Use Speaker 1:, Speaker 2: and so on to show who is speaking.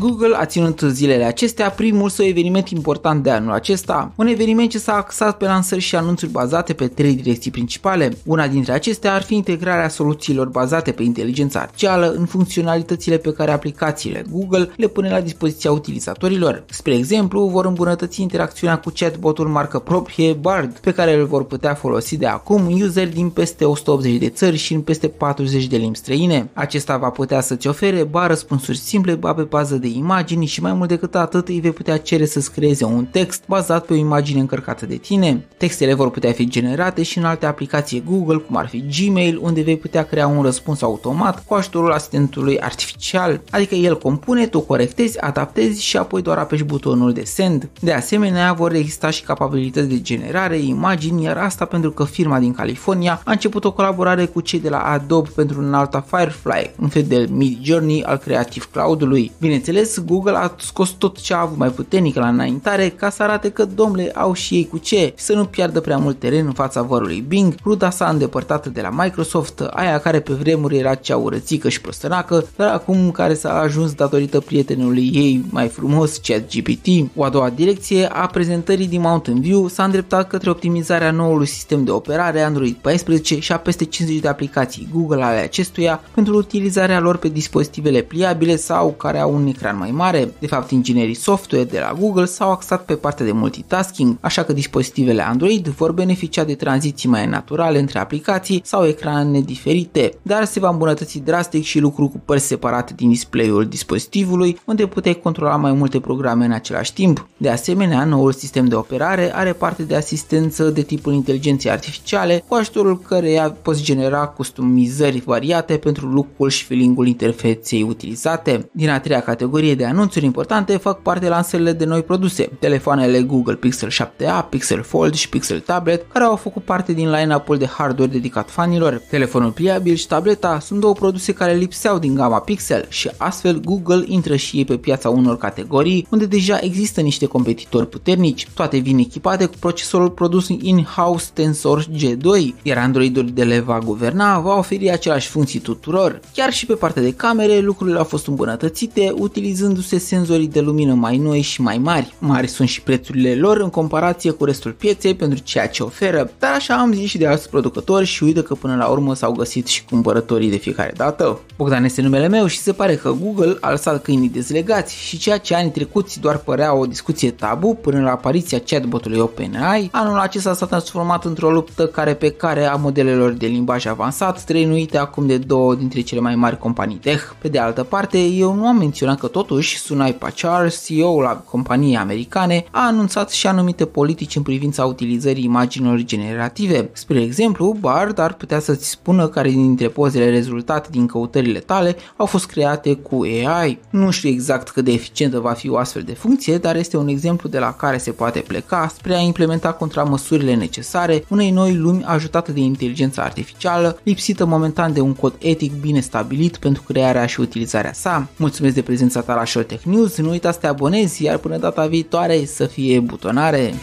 Speaker 1: Google a ținut zilele acestea primul său eveniment important de anul acesta, un eveniment ce s-a axat pe lansări și anunțuri bazate pe trei direcții principale. Una dintre acestea ar fi integrarea soluțiilor bazate pe inteligența artificială în funcționalitățile pe care aplicațiile Google le pune la dispoziția utilizatorilor. Spre exemplu, vor îmbunătăți interacțiunea cu chatbotul marcă proprie Bard, pe care îl vor putea folosi de acum useri din peste 180 de țări și în peste 40 de limbi străine. Acesta va putea să-ți ofere ba răspunsuri simple, ba pe bază de imagini și mai mult decât atât îi vei putea cere să-ți creeze un text bazat pe o imagine încărcată de tine. Textele vor putea fi generate și în alte aplicații Google, cum ar fi Gmail, unde vei putea crea un răspuns automat cu ajutorul asistentului artificial, adică el compune, tu corectezi, adaptezi și apoi doar apeși butonul de send. De asemenea, vor exista și capabilități de generare, imagini, iar asta pentru că firma din California a început o colaborare cu cei de la Adobe pentru un alta Firefly, un fel de Mid Journey al Creative Cloud-ului. Bineînțeles, Google a scos tot ce a avut mai puternic la înaintare ca să arate că domnule au și ei cu ce. Și să nu piardă prea mult teren în fața vărului Bing, ruda sa îndepărtată de la Microsoft, aia care pe vremuri era cea urățică și prostănacă, dar acum care s-a ajuns datorită prietenului ei mai frumos, ChatGPT. O a doua direcție a prezentării din Mountain View s-a îndreptat către optimizarea noului sistem de operare Android 14 și a peste 50 de aplicații Google ale acestuia pentru utilizarea lor pe dispozitivele pliabile sau care au un ecran mai mare. De fapt, inginerii software de la Google s-au axat pe partea de multitasking, așa că dispozitivele Android vor beneficia de tranziții mai naturale între aplicații sau ecrane diferite, dar se va îmbunătăți drastic și lucru cu părți separate din display-ul dispozitivului, unde puteai controla mai multe programe în același timp. De asemenea, noul sistem de operare are parte de asistență de tipul inteligenței artificiale, cu ajutorul căreia poți genera customizări variate pentru look-ul și feeling-ul interfeței utilizate. Din a treia categorie de anunțuri importante fac parte lansările de noi produse, telefoanele Google Pixel 7a, Pixel Fold și Pixel Tablet, care au făcut parte din line-up-ul de hardware dedicat fanilor. Telefonul pliabil și tableta sunt două produse care lipseau din gama Pixel și astfel Google intră și ei pe piața unor categorii unde deja există niște competitori puternici. Toate vin echipate cu procesorul produs in-house Tensor G2, iar Android-urile le va guverna va oferi aceleași funcții tuturor. Chiar și pe partea de camere lucrurile au fost îmbunătățite utilizându-se senzorii de lumină mai noi și mai mari. Mari sunt și prețurile lor în comparație cu restul pieței pentru ceea ce oferă, dar așa am zis și de alți producători și uite că până la urmă s-au găsit și cumpărătorii de fiecare dată. Bogdan este numele meu și se pare că Google a lăsat câinii dezlegați și ceea ce anii trecuți doar părea o discuție tabu până la apariția chatbotului OpenAI, anul acesta s-a transformat într-o luptă care pe care a modelelor de limbaj avansat, străinuite acum de două dintre cele mai mari companii tech. Pe de altă parte, eu nu am menționat că totuși Sunai Pachar, CEO la companii americane, a anunțat și anumite politici în privința utilizării imaginilor generative. Spre exemplu, Bard ar putea să-ți spună care dintre pozele rezultate din căutările tale au fost create cu AI. Nu știu exact cât de eficientă va fi o astfel de funcție, dar este un exemplu de la care se poate pleca spre a implementa contramăsurile necesare unei noi lumi ajutate de inteligența artificială, lipsită momentan de un cod etic bine stabilit pentru crearea și utilizarea sa. Mulțumesc de prezența ta la Short Tech News, nu uita să te abonezi, iar până data viitoare să fie butonare!